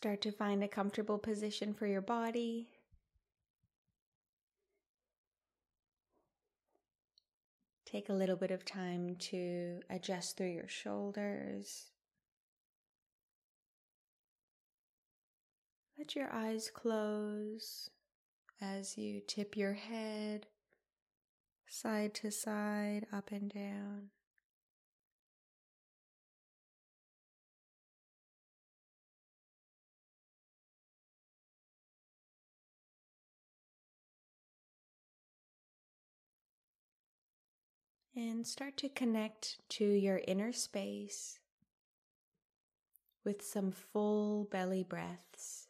Start to find a comfortable position for your body. Take a little bit of time to adjust through your shoulders. Let your eyes close as you tip your head side to side, up and down. And start to connect to your inner space with some full belly breaths.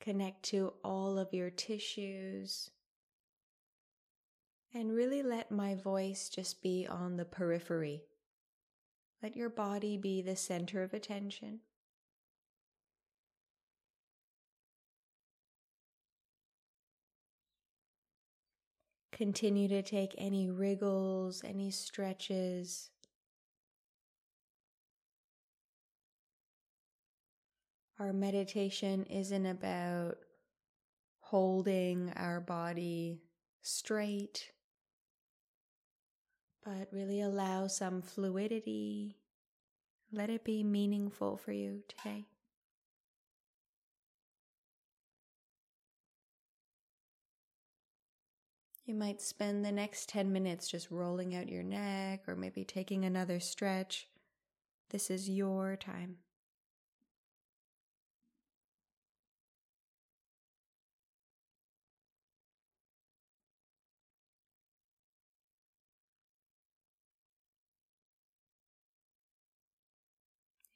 Connect to all of your tissues. And really let my voice just be on the periphery. Let your body be the center of attention. Continue to take any wriggles, any stretches. Our meditation isn't about holding our body straight, but really allow some fluidity. Let it be meaningful for you today. You might spend the next 10 minutes just rolling out your neck or maybe taking another stretch. This is your time.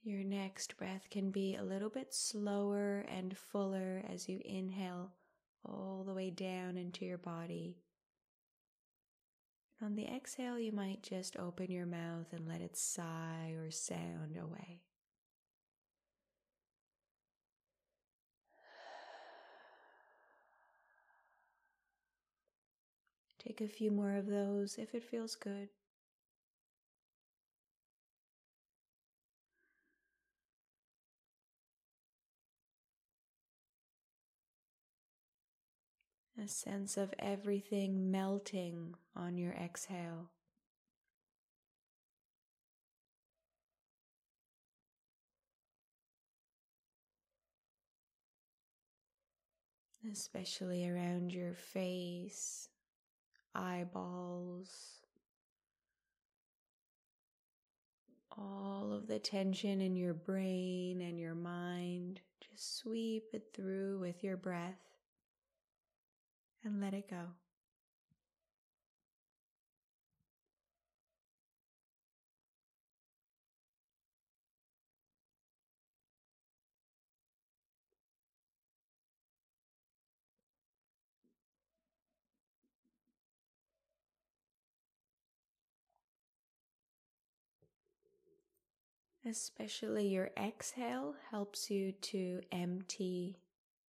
Your next breath can be a little bit slower and fuller as you inhale all the way down into your body. On the exhale, you might just open your mouth and let it sigh or sound away. Take a few more of those if it feels good. A sense of everything melting on your exhale. Especially around your face, eyeballs, all of the tension in your brain and your mind. Just sweep it through with your breath and let it go. Especially your exhale helps you to empty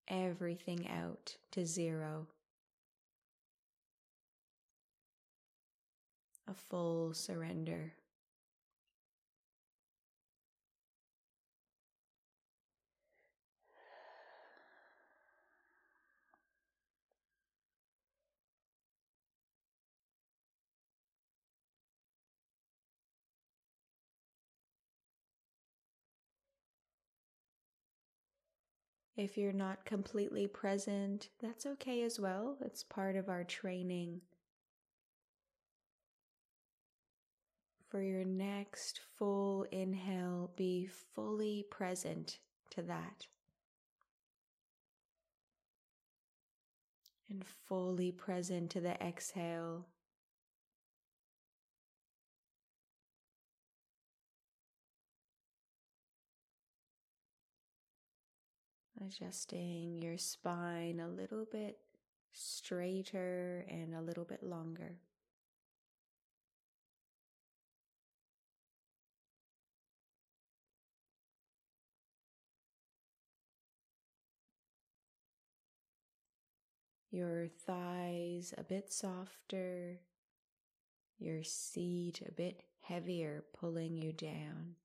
everything out to zero. A full surrender. If you're not completely present, that's okay as well. It's part of our training For your next full inhale, be fully present to that. And fully present to the exhale. Adjusting your spine a little bit straighter and a little bit longer. Your thighs a bit softer, your seat a bit heavier, pulling you down.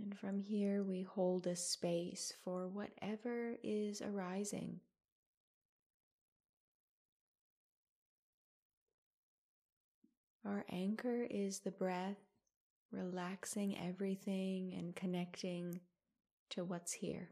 And from here, we hold a space for whatever is arising. Our anchor is the breath, relaxing everything and connecting to what's here.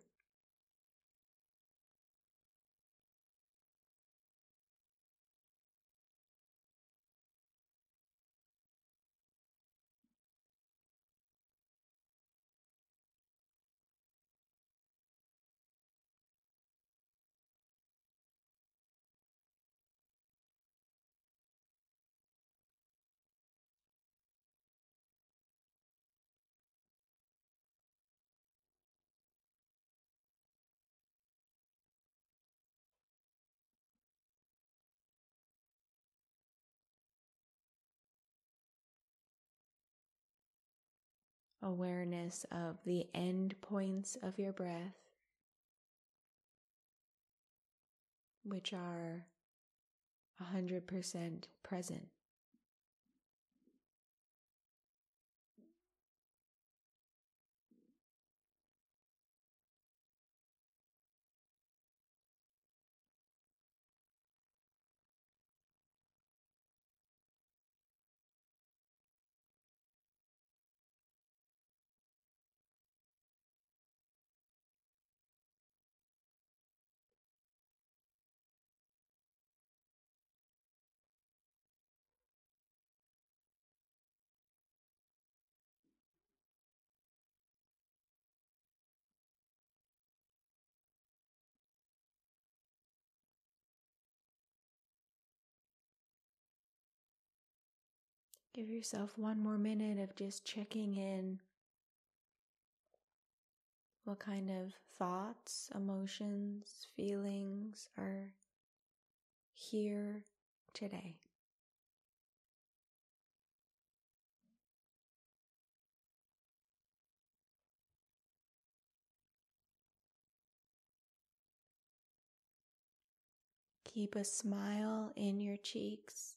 Awareness of the end points of your breath, which are 100% present. Give yourself one more minute of just checking in. What kind of thoughts, emotions, feelings are here today? Keep a smile in your cheeks.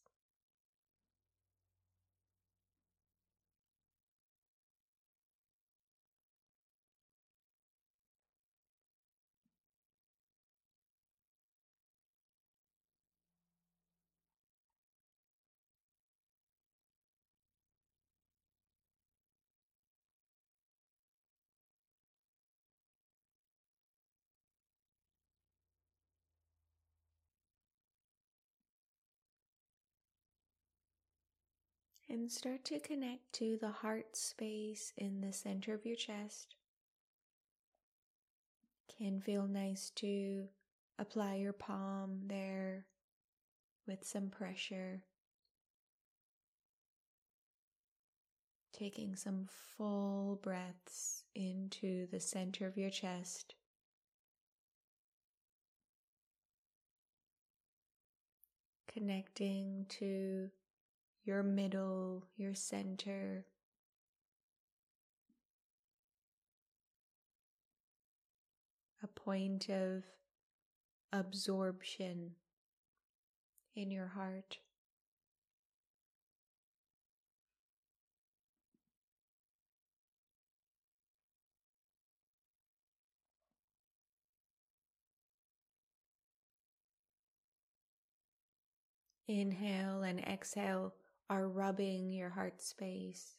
And start to connect to the heart space in the center of your chest. Can feel nice to apply your palm there with some pressure. Taking some full breaths into the center of your chest. Connecting to your middle, your center. A point of absorption in your heart. Inhale and exhale are rubbing your heart space.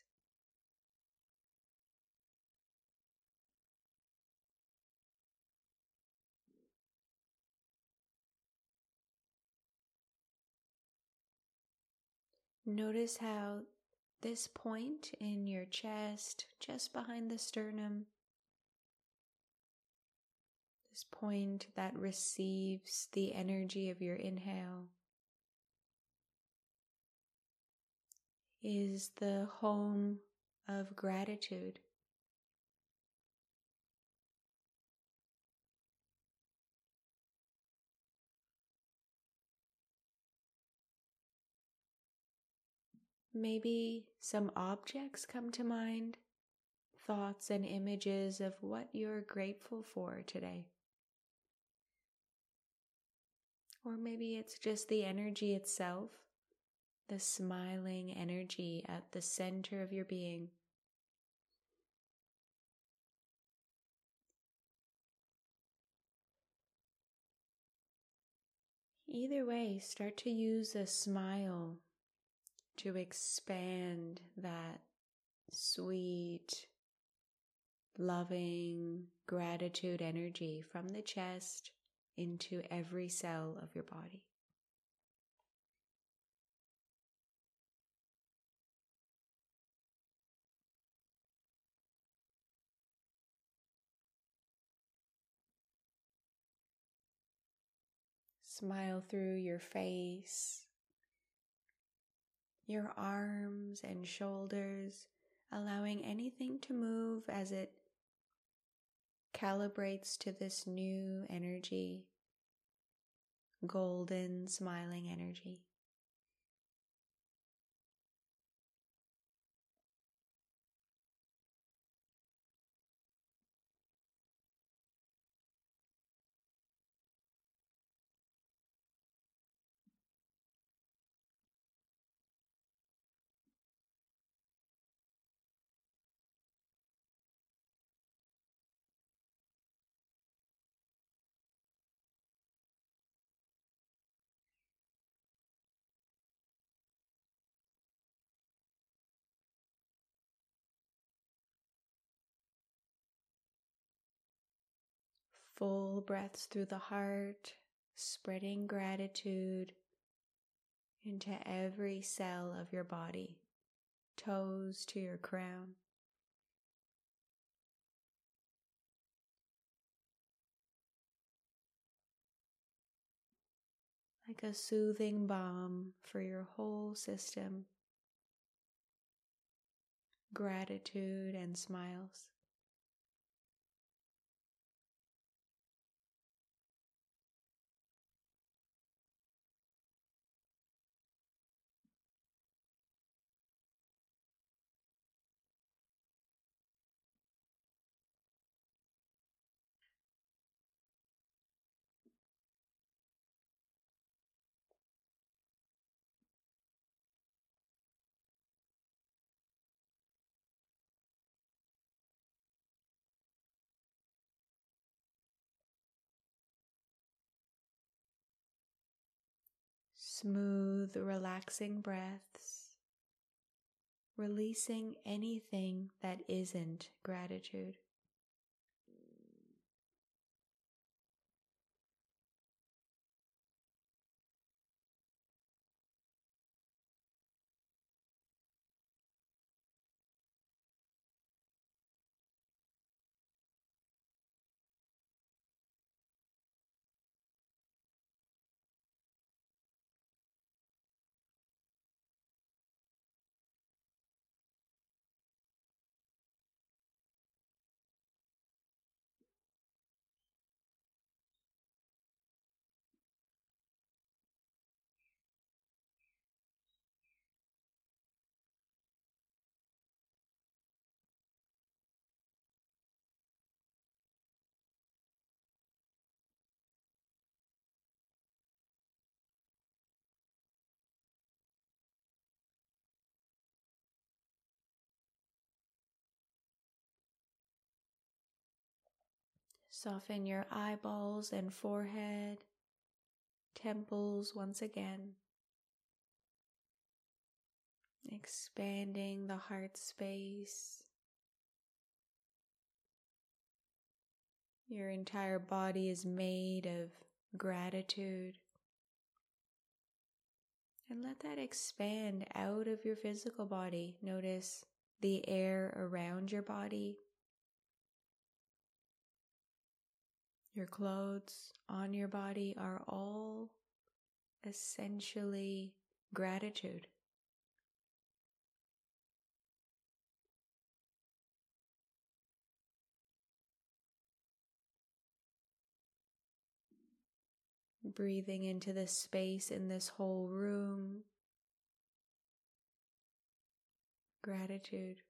Notice how this point in your chest, just behind the sternum, this point that receives the energy of your inhale, is the home of gratitude. Maybe some objects come to mind, thoughts and images of what you're grateful for today. Or maybe it's just the energy itself, the smiling energy at the center of your being. Either way, start to use a smile to expand that sweet, loving gratitude energy from the chest into every cell of your body. Smile through your face, your arms and shoulders, allowing anything to move as it calibrates to this new energy, golden smiling energy. Full breaths through the heart, spreading gratitude into every cell of your body, toes to your crown. Like a soothing balm for your whole system. Gratitude and smiles. Smooth, relaxing breaths, releasing anything that isn't gratitude. Soften your eyeballs and forehead, temples once again. Expanding the heart space. Your entire body is made of gratitude. And let that expand out of your physical body. Notice the air around your body Your clothes on your body are all essentially gratitude. Breathing into the space in this whole room. gratitude.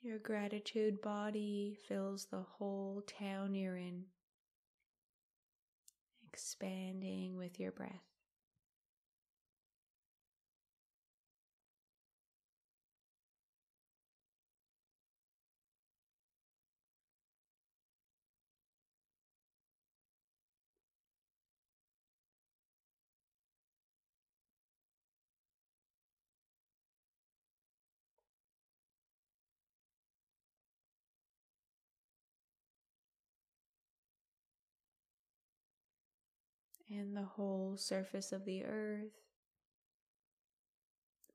Your gratitude body fills the whole town you're in, expanding with your breath. And the whole surface of the earth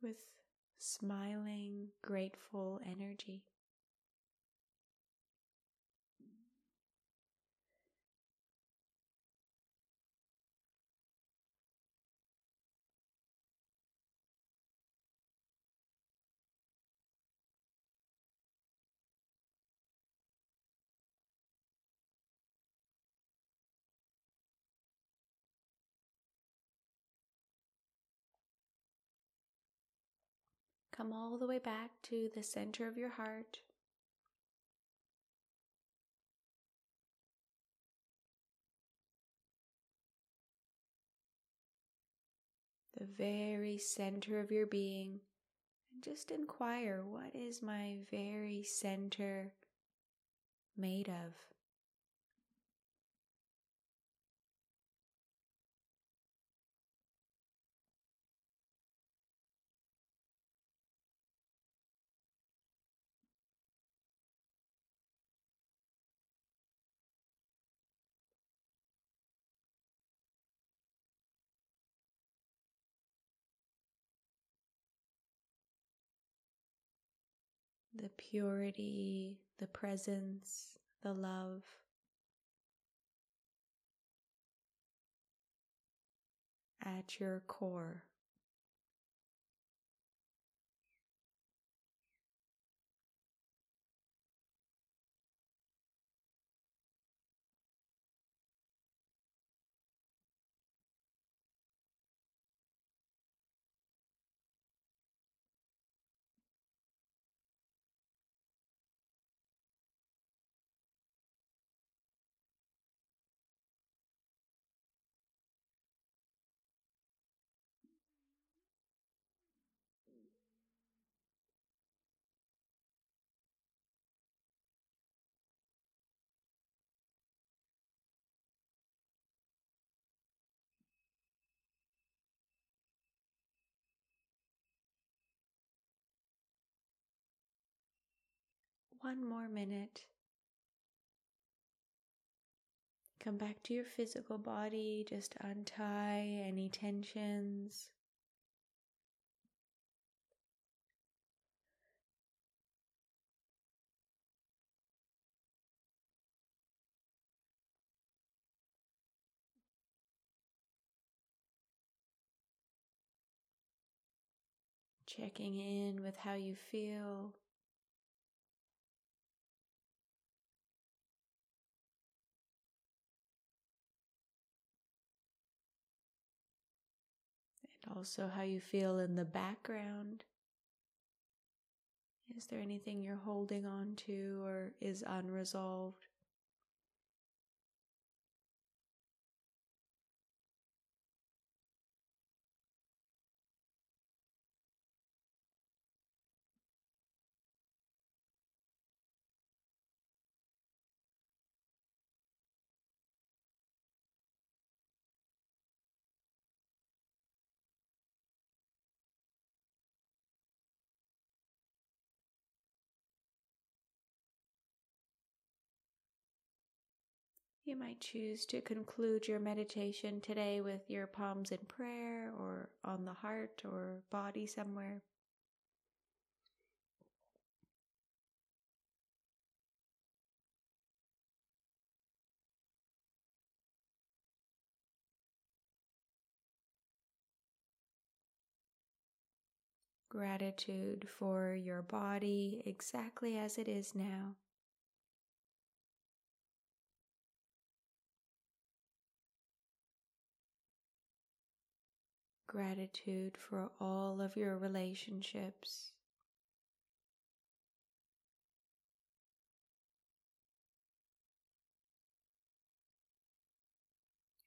with smiling, grateful energy. Come all the way back to the center of your heart. The very center of your being. And just inquire what is my very center made of? The purity, the presence, the love. At your core. One more minute. Come back to your physical body, just untie any tensions. Checking in with how you feel. Also how you feel in the background. Is there anything you're holding on to or is unresolved? You might choose to conclude your meditation today with your palms in prayer or on the heart or body somewhere. Gratitude for your body exactly as it is now. Gratitude for all of your relationships.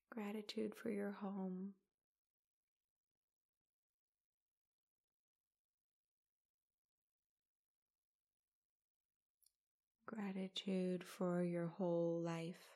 Gratitude for your home. Gratitude for your whole life.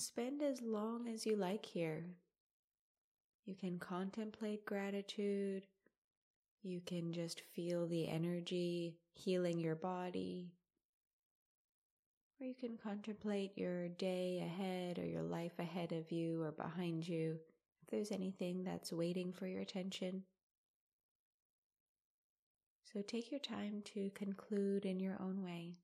Spend as long as you like here. You can contemplate gratitude. You can just feel the energy healing your body. Or you can contemplate your day ahead or your life ahead of you or behind you if there's anything that's waiting for your attention. So take your time to conclude in your own way.